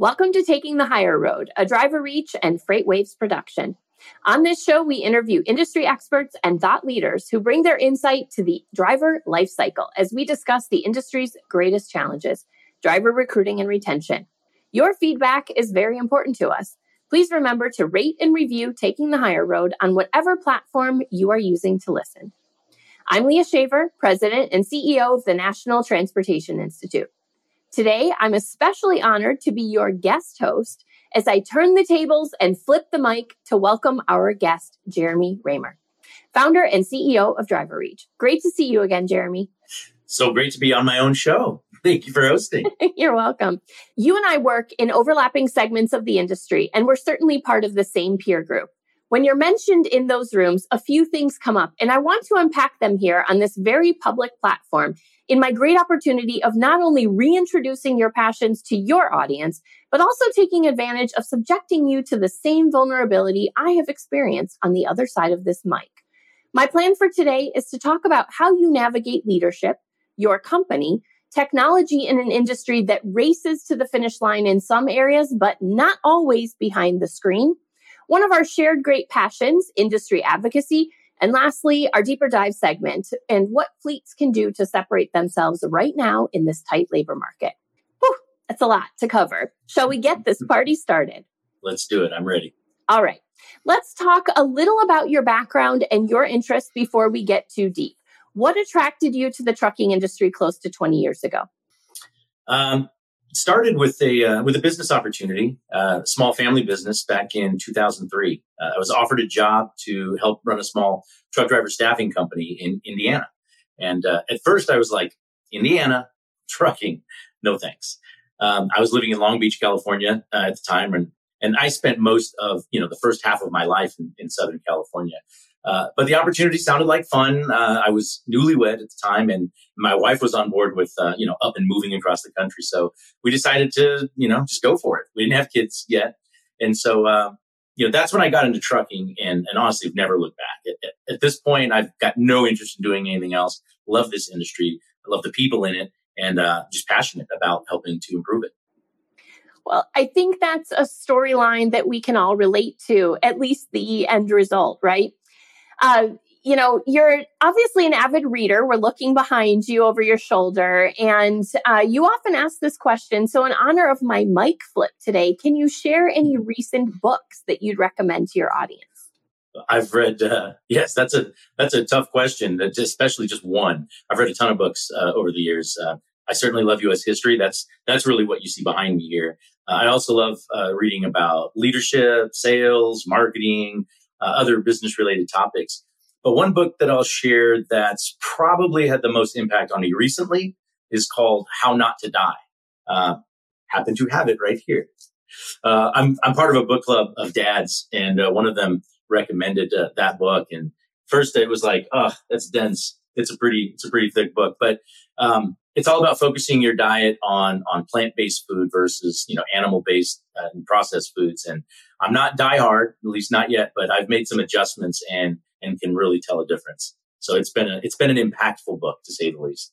Welcome to Taking the Hire Road, a DriverReach and FreightWaves production. On this show, we interview industry experts and thought leaders who bring their insight to the driver life cycle as we discuss the industry's greatest challenges driver recruiting and retention. Your feedback is very important to us. Please remember to rate and review Taking the Hire Road on whatever platform you are using to listen. I'm Leah Shaver, President and CEO of the National Transportation Institute. Today, I'm especially honored to be your guest host as I turn the tables and flip the mic to welcome our guest, Jeremy Reymer, founder and CEO of DriverReach. Great to see you again, Jeremy. So great to be on my own show. Thank you for hosting. You're welcome. You and I work in overlapping segments of the industry, and we're certainly part of the same peer group. When you're mentioned in those rooms, a few things come up, and I want to unpack them here on this very public platform in my great opportunity of not only reintroducing your passions to your audience, but also taking advantage of subjecting you to the same vulnerability I have experienced on the other side of this mic. My plan for today is to talk about how you navigate leadership, your company, technology in an industry that races to the finish line in some areas, but not always behind the screen. One of our shared great passions, industry advocacy, and lastly, our deeper dive segment and what fleets can do to separate themselves right now in this tight labor market. Whew, that's a lot to cover. Shall we get this party started? Let's do it. I'm ready. All right. Let's talk a little about your background and your interests before we get too deep. What attracted you to the trucking industry close to 20 years ago? Um, started with a uh, with a business opportunity, uh, small family business back in 2003. Uh, I was offered a job to help run a small truck driver staffing company in Indiana, and uh, at first I was like, Indiana trucking, no thanks. Um, I was living in Long Beach, California uh, at the time, and and I spent most of you know the first half of my life in, in Southern California. Uh, but the opportunity sounded like fun. Uh, I was newlywed at the time, and my wife was on board with uh, you know up and moving across the country. So we decided to you know just go for it. We didn't have kids yet, and so uh, you know that's when I got into trucking, and, and honestly, have never looked back. At, at, at, this point, I've got no interest in doing anything else. Love this industry. I love the people in it, and uh, just passionate about helping to improve it. Well, I think that's a storyline that we can all relate to, at least the end result, right? Uh, you know, you're obviously an avid reader. We're looking behind you over your shoulder, and uh, you often ask this question. So, in honor of my mic flip today, can you share any recent books that you'd recommend to your audience? I've read. Uh, yes, that's a that's a tough question. Especially just one. I've read a ton of books uh, over the years. Uh, I certainly love U.S. history. That's that's really what you see behind me here. Uh, I also love uh, reading about leadership, sales, marketing, uh, other business related topics. But one book that I'll share that's probably had the most impact on me recently is called How Not to Die. Uh, happen to have it right here. Uh, I'm, I'm part of a book club of dads, and uh, one of them recommended uh, that book. And first, it was like, oh, that's dense. It's a pretty, it's a pretty thick book, but um, it's all about focusing your diet on on plant based food versus you know animal based uh, and processed foods. And I'm not die hard, at least not yet, but I've made some adjustments and and can really tell a difference. So it's been a it's been an impactful book to say the least.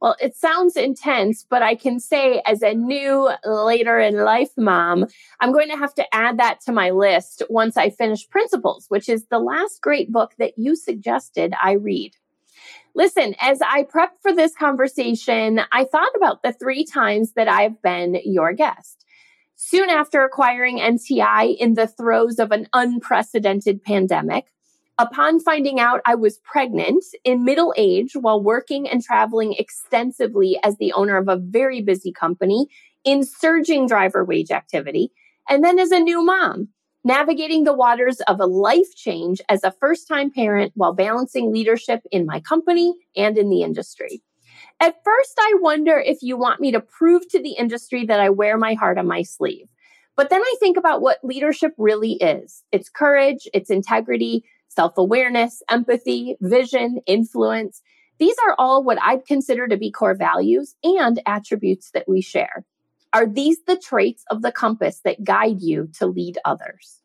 Well, it sounds intense, but I can say as a new later in life mom, I'm going to have to add that to my list once I finish Principles, which is the last great book that you suggested I read. Listen, as I prepped for this conversation, I thought about the three times that I've been your guest. Soon after acquiring NTI in the throes of an unprecedented pandemic, upon finding out I was pregnant in middle age while working and traveling extensively as the owner of a very busy company in surging driver wage activity, and then as a new mom navigating the waters of a life change as a first time parent while balancing leadership in my company and in the industry. At first, I wonder if you want me to prove to the industry that I wear my heart on my sleeve. But then I think about what leadership really is it's courage, it's integrity, self awareness, empathy, vision, influence. These are all what I'd consider to be core values and attributes that we share. Are these the traits of the compass that guide you to lead others?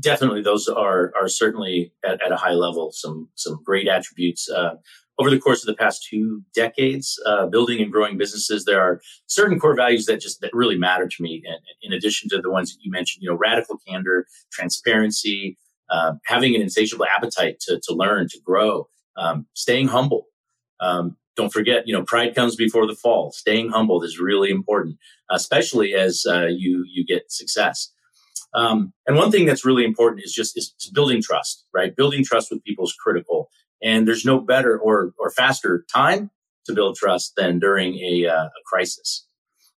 Definitely, those are are certainly at, at a high level some some great attributes. Uh, over the course of the past two decades, uh, building and growing businesses, there are certain core values that just that really matter to me. And in addition to the ones that you mentioned, you know, radical candor, transparency, uh, having an insatiable appetite to, to learn, to grow, um, staying humble. Um, don't forget, you know, pride comes before the fall. Staying humbled is really important, especially as uh, you you get success. Um, and one thing that's really important is just is building trust, right? Building trust with people is critical. And there's no better or, or faster time to build trust than during a, uh, a crisis.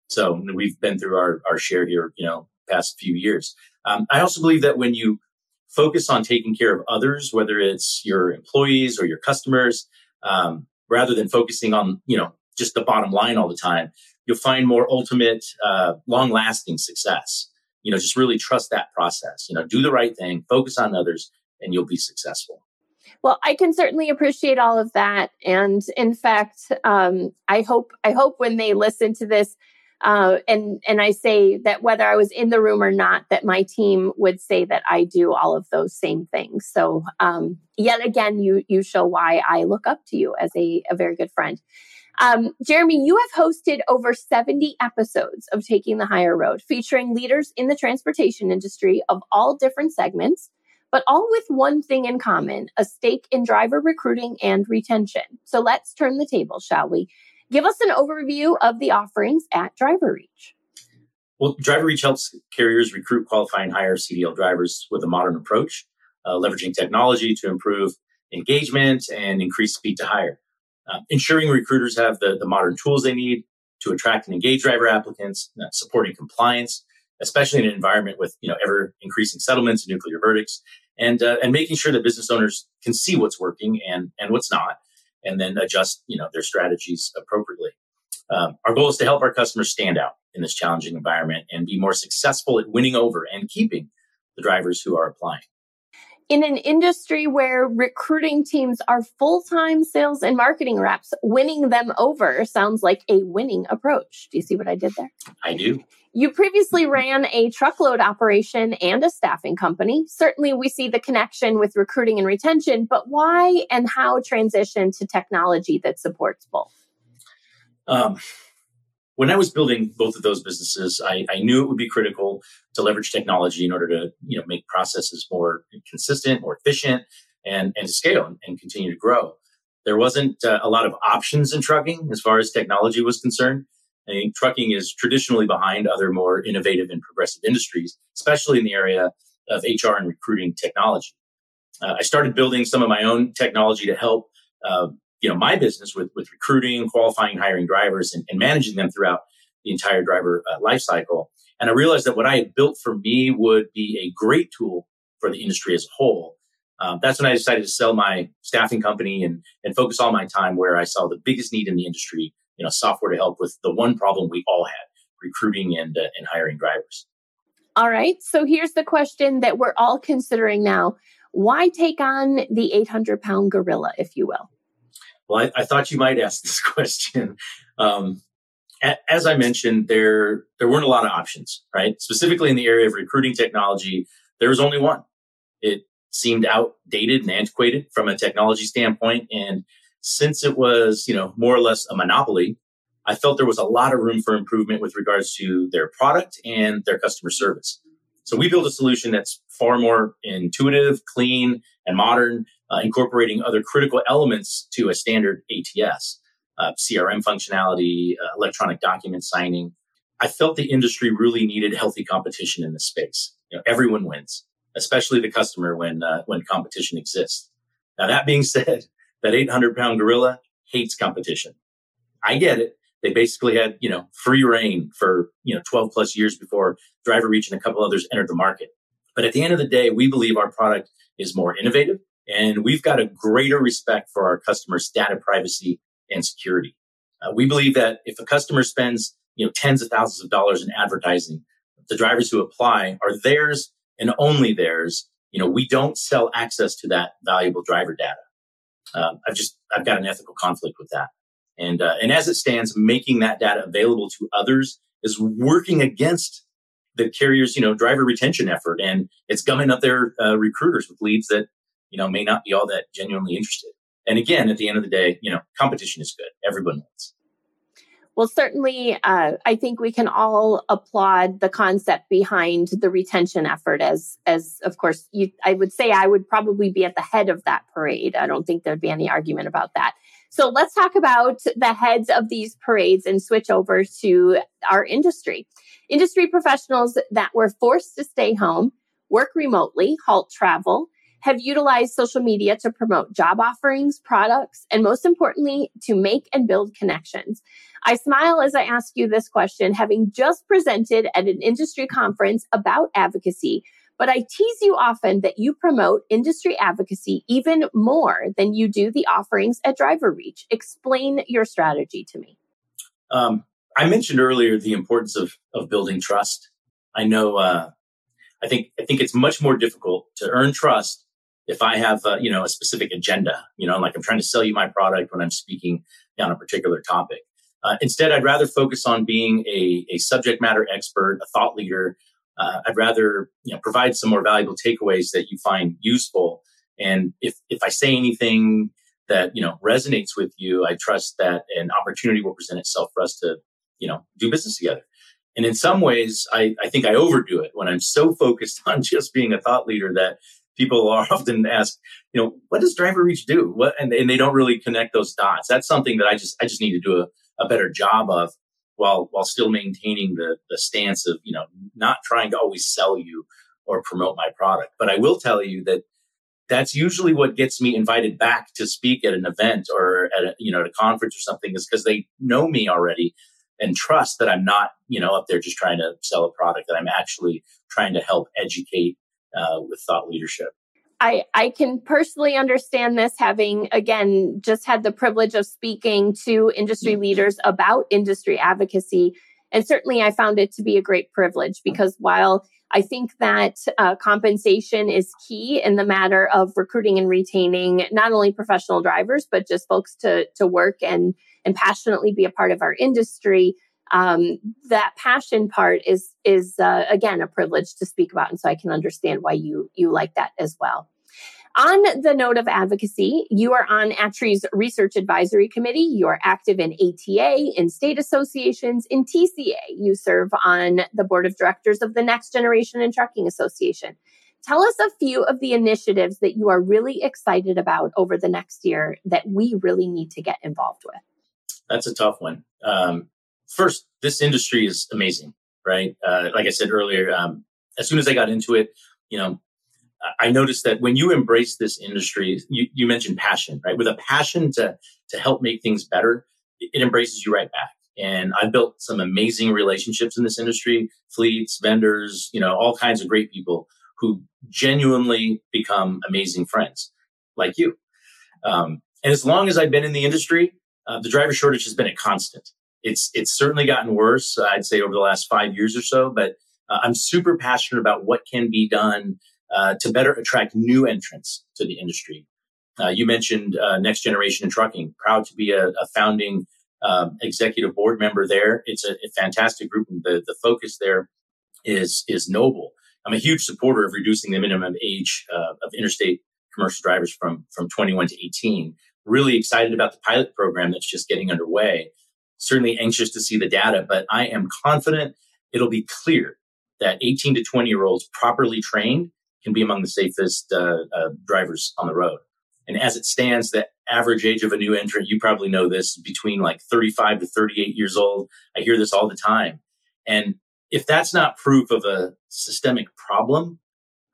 So we've been through our, our share here, you know, past few years. Um, I also believe that when you focus on taking care of others, whether it's your employees or your customers, um, rather than focusing on, you know, just the bottom line all the time, you'll find more ultimate, uh, long lasting success. You know, just really trust that process, you know, do the right thing, focus on others, and you'll be successful. Well, I can certainly appreciate all of that, and in fact, um, I hope I hope when they listen to this, uh, and and I say that whether I was in the room or not, that my team would say that I do all of those same things. So, um, yet again, you you show why I look up to you as a, a very good friend. Um, Jeremy, you have hosted over 70 episodes of Taking the Hire Road, featuring leaders in the transportation industry of all different segments but all with one thing in common a stake in driver recruiting and retention. So let's turn the table, shall we? Give us an overview of the offerings at DriverReach. Well, DriverReach helps carriers recruit, qualify, and hire CDL drivers with a modern approach, uh, leveraging technology to improve engagement and increase speed to hire. Uh, ensuring recruiters have the, the modern tools they need to attract and engage driver applicants, uh, supporting compliance, especially in an environment with you know ever increasing settlements and nuclear verdicts, and uh, and making sure that business owners can see what's working and and what's not, and then adjust you know their strategies appropriately. Um, our goal is to help our customers stand out in this challenging environment and be more successful at winning over and keeping the drivers who are applying in an industry where recruiting teams are full time sales and marketing reps, winning them over sounds like a winning approach. Do you see what I did there? I do. You previously ran a truckload operation and a staffing company. Certainly, we see the connection with recruiting and retention, but why and how transition to technology that supports both? Um, when I was building both of those businesses, I, I, knew it would be critical to leverage technology in order to you know make processes more consistent, more efficient, and and to scale and, and continue to grow. There wasn't uh, a lot of options in trucking as far as technology was concerned. I think trucking is traditionally behind other more innovative and progressive industries, especially in the area of HR and recruiting technology. Uh, I started building some of my own technology to help, uh, you know, my business with, with recruiting, qualifying, hiring drivers, and, and managing them throughout the entire driver uh, life cycle. And I realized that what I had built for me would be a great tool for the industry as a whole. Um, that's when I decided to sell my staffing company and, and focus all my time where I saw the biggest need in the industry, you know, software to help with the one problem we all had, recruiting and, uh, and hiring drivers. All right. So here's the question that we're all considering now. Why take on the 800 pound gorilla, if you will? Well, I, I thought you might ask this question. Um, as I mentioned, there there weren't a lot of options, right? Specifically in the area of recruiting technology, there was only one. It seemed outdated and antiquated from a technology standpoint, and since it was, you know, more or less a monopoly, I felt there was a lot of room for improvement with regards to their product and their customer service. So we built a solution that's far more intuitive, clean, and modern, uh, incorporating other critical elements to a standard ATS, uh, CRM functionality, uh, electronic document signing. I felt the industry really needed healthy competition in this space. You know, everyone wins, especially the customer when uh, when competition exists. Now that being said, that 800 pound gorilla hates competition. I get it. They basically had, you know, free reign for, you know, 12 plus years before DriverReach and a couple others entered the market. But at the end of the day, we believe our product is more innovative and we've got a greater respect for our customers' data privacy and security. Uh, we believe that if a customer spends, you know, tens of thousands of dollars in advertising, the drivers who apply are theirs and only theirs. You know, we don't sell access to that valuable driver data uh, I've just I've got an ethical conflict with that. And uh, and as it stands, making that data available to others is working against the carrier's you know driver retention effort, and it's gumming up their uh, recruiters with leads that you know may not be all that genuinely interested. And again, at the end of the day, you know, competition is good. Everyone wins. Well, certainly, uh, I think we can all applaud the concept behind the retention effort. As, as of course, you, I would say I would probably be at the head of that parade. I don't think there'd be any argument about that. So let's talk about the heads of these parades and switch over to our industry. Industry professionals that were forced to stay home, work remotely, halt travel, have utilized social media to promote job offerings, products, and most importantly, to make and build connections. I smile as I ask you this question, having just presented at an industry conference about advocacy. But I tease you often that you promote industry advocacy even more than you do the offerings at DriverReach. Explain your strategy to me. Um, I mentioned earlier the importance of of building trust. I know. Uh, I think I think it's much more difficult to earn trust if I have, uh, you know, a specific agenda, you know, like I'm trying to sell you my product when I'm speaking on a particular topic. Uh, instead, I'd rather focus on being a, a subject matter expert, a thought leader. Uh, I'd rather, you know, provide some more valuable takeaways that you find useful. And if, if I say anything that, you know, resonates with you, I trust that an opportunity will present itself for us to, you know, do business together. And in some ways, I, I think I overdo it when I'm so focused on just being a thought leader that people are often asked, you know, what does DriverReach do? What, and, and they don't really connect those dots. That's something that I just, I just need to do a, a better job of while, while still maintaining the, the stance of, you know, not trying to always sell you or promote my product. But I will tell you that that's usually what gets me invited back to speak at an event or at a, you know, at a conference or something is because they know me already and trust that I'm not, you know, up there just trying to sell a product, that I'm actually trying to help educate uh, with thought leadership. I, I can personally understand this having again just had the privilege of speaking to industry mm-hmm. leaders about industry advocacy and certainly i found it to be a great privilege because while i think that uh, compensation is key in the matter of recruiting and retaining not only professional drivers but just folks to to work and and passionately be a part of our industry um, that passion part is is uh, again a privilege to speak about, and so I can understand why you you like that as well. On the note of advocacy, you are on ATRI's Research Advisory Committee. You are active in ATA, in state associations, in TCA. You serve on the board of directors of the Next Generation in Trucking Association. Tell us a few of the initiatives that you are really excited about over the next year that we really need to get involved with. That's a tough one. Um, first, this industry is amazing, right? Uh, like I said earlier, um, as soon as I got into it, you know, I noticed that when you embrace this industry, you, you mentioned passion, right? With a passion to to help make things better, it embraces you right back. And I've built some amazing relationships in this industry, fleets, vendors, you know, all kinds of great people who genuinely become amazing friends like you. Um, and as long as I've been in the industry, uh, the driver shortage has been a constant. It's it's certainly gotten worse. I'd say over the last five years or so, but uh, I'm super passionate about what can be done uh, to better attract new entrants to the industry. Uh, you mentioned uh, Next Generation in Trucking. Proud to be a, a founding um, executive board member there. It's a, a fantastic group, and the the focus there is is noble. I'm a huge supporter of reducing the minimum age uh, of interstate commercial drivers from from 21 to 18. Really excited about the pilot program that's just getting underway certainly anxious to see the data, but I am confident it'll be clear that 18 to 20 year olds properly trained can be among the safest uh, uh, drivers on the road. And as it stands, the average age of a new entrant, you probably know this, between like 35 to 38 years old. I hear this all the time. And if that's not proof of a systemic problem,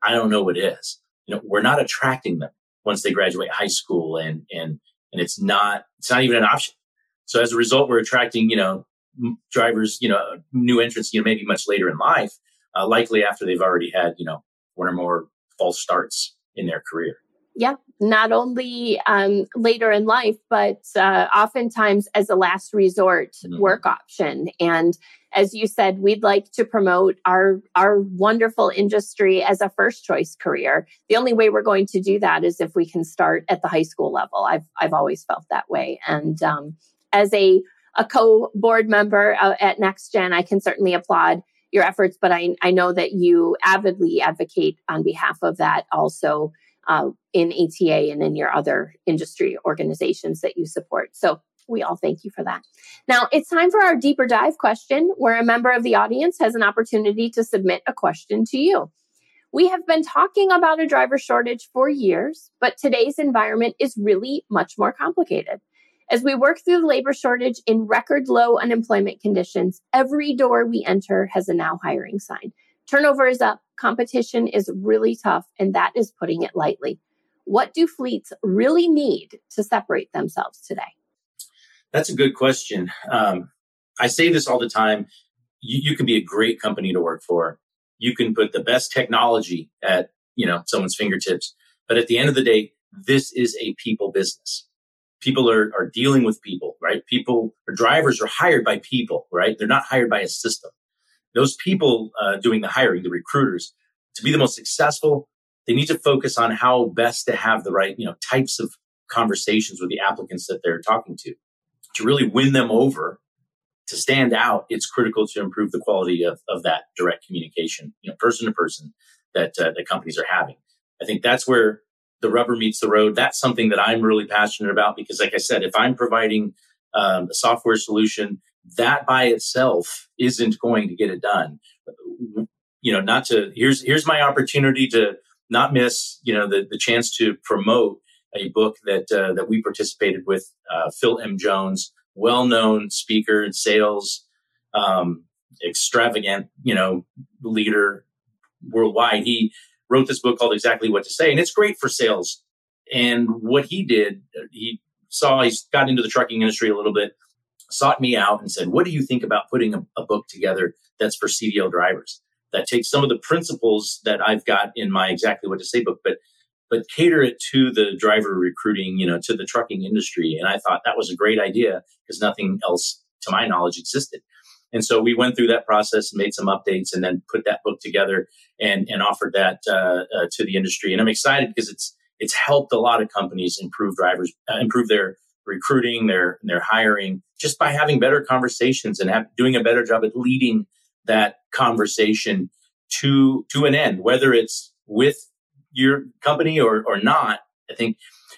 I don't know what is. You know, we're not attracting them once they graduate high school and, and, and it's not, it's not even an option. So as a result, we're attracting, you know, drivers, you know, new entrants, you know, maybe much later in life, uh, likely after they've already had, you know, one or more false starts in their career. Yeah, not only um, later in life, but uh, oftentimes as a last resort mm-hmm. work option. And as you said, we'd like to promote our our wonderful industry as a first choice career. The only way we're going to do that is if we can start at the high school level. I've I've always felt that way, and um, as a, a co board member uh, at NextGen, I can certainly applaud your efforts, but I, I know that you avidly advocate on behalf of that also uh, in ATA and in your other industry organizations that you support. So we all thank you for that. Now it's time for our deeper dive question, where a member of the audience has an opportunity to submit a question to you. We have been talking about a driver shortage for years, but today's environment is really much more complicated. As we work through the labor shortage in record low unemployment conditions, every door we enter has a now hiring sign. Turnover is up, competition is really tough, and that is putting it lightly. What do fleets really need to separate themselves today? That's a good question. Um, I say this all the time. You, you can be a great company to work for. You can put the best technology at you know someone's fingertips, but at the end of the day, this is a people business. People are are dealing with people, right? People or drivers are hired by people, right? They're not hired by a system. Those people uh, doing the hiring, the recruiters, to be the most successful, they need to focus on how best to have the right you know types of conversations with the applicants that they're talking to to really win them over to stand out, it's critical to improve the quality of, of that direct communication, you know, person to person that uh, companies are having. I think that's where the rubber meets the road. That's something that I'm really passionate about because, like I said, if I'm providing um, a software solution, that by itself isn't going to get it done. You know, not to here's here's my opportunity to not miss you know the the chance to promote a book that uh, that we participated with uh, Phil M. Jones, well-known speaker in sales, um, extravagant, you know, leader worldwide. He wrote this book called Exactly What to Say, and it's great for sales. And what he did, he saw he got into the trucking industry a little bit, sought me out, and said, "What do you think about putting a, a book together that's for CDL drivers?" That takes some of the principles that I've got in my Exactly What to Say book, but but cater it to the driver recruiting, you know, to the trucking industry. And I thought that was a great idea because nothing else, to my knowledge, existed. And so we went through that process, and made some updates, and then put that book together and, and offered that uh, uh, to the industry. And I'm excited because it's it's helped a lot of companies improve drivers, uh, improve their recruiting, their their hiring, just by having better conversations and have, doing a better job at leading that conversation to to an end, whether it's with your company or or not, I think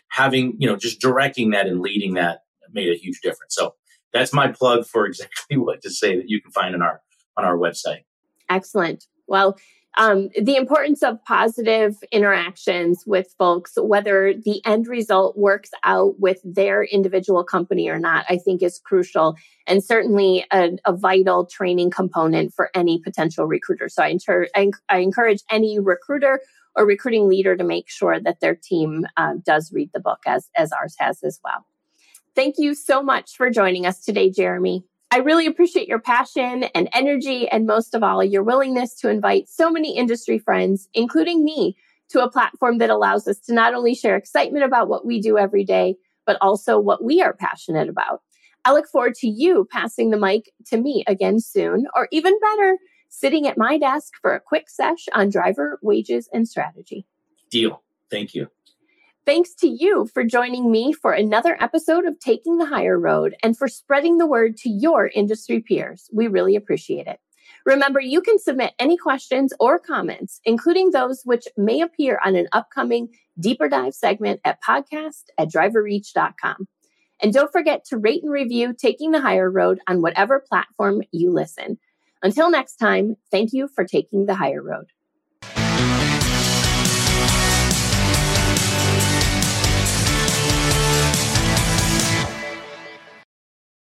having you know just directing that and leading that made a huge difference. So that's my plug for exactly what to say that you can find on our on our website. Excellent. Well, um, the importance of positive interactions with folks, whether the end result works out with their individual company or not, I think is crucial and certainly a, a vital training component for any potential recruiter. So I, inter- I, I encourage any recruiter or recruiting leader to make sure that their team uh, does read the book as, as ours has as well. Thank you so much for joining us today, Jeremy. I really appreciate your passion and energy, and most of all, your willingness to invite so many industry friends, including me, to a platform that allows us to not only share excitement about what we do every day, but also what we are passionate about. I look forward to you passing the mic to me again soon, or even better, sitting at my desk for a quick sesh on driver wages and strategy. Deal. Thank you. Thanks to you for joining me for another episode of Taking the Hire Road and for spreading the word to your industry peers. We really appreciate it. Remember, you can submit any questions or comments, including those which may appear on an upcoming deeper dive segment at podcast at driverreach.com. And don't forget to rate and review Taking the Hire Road on whatever platform you listen. Until next time, thank you for taking the higher road.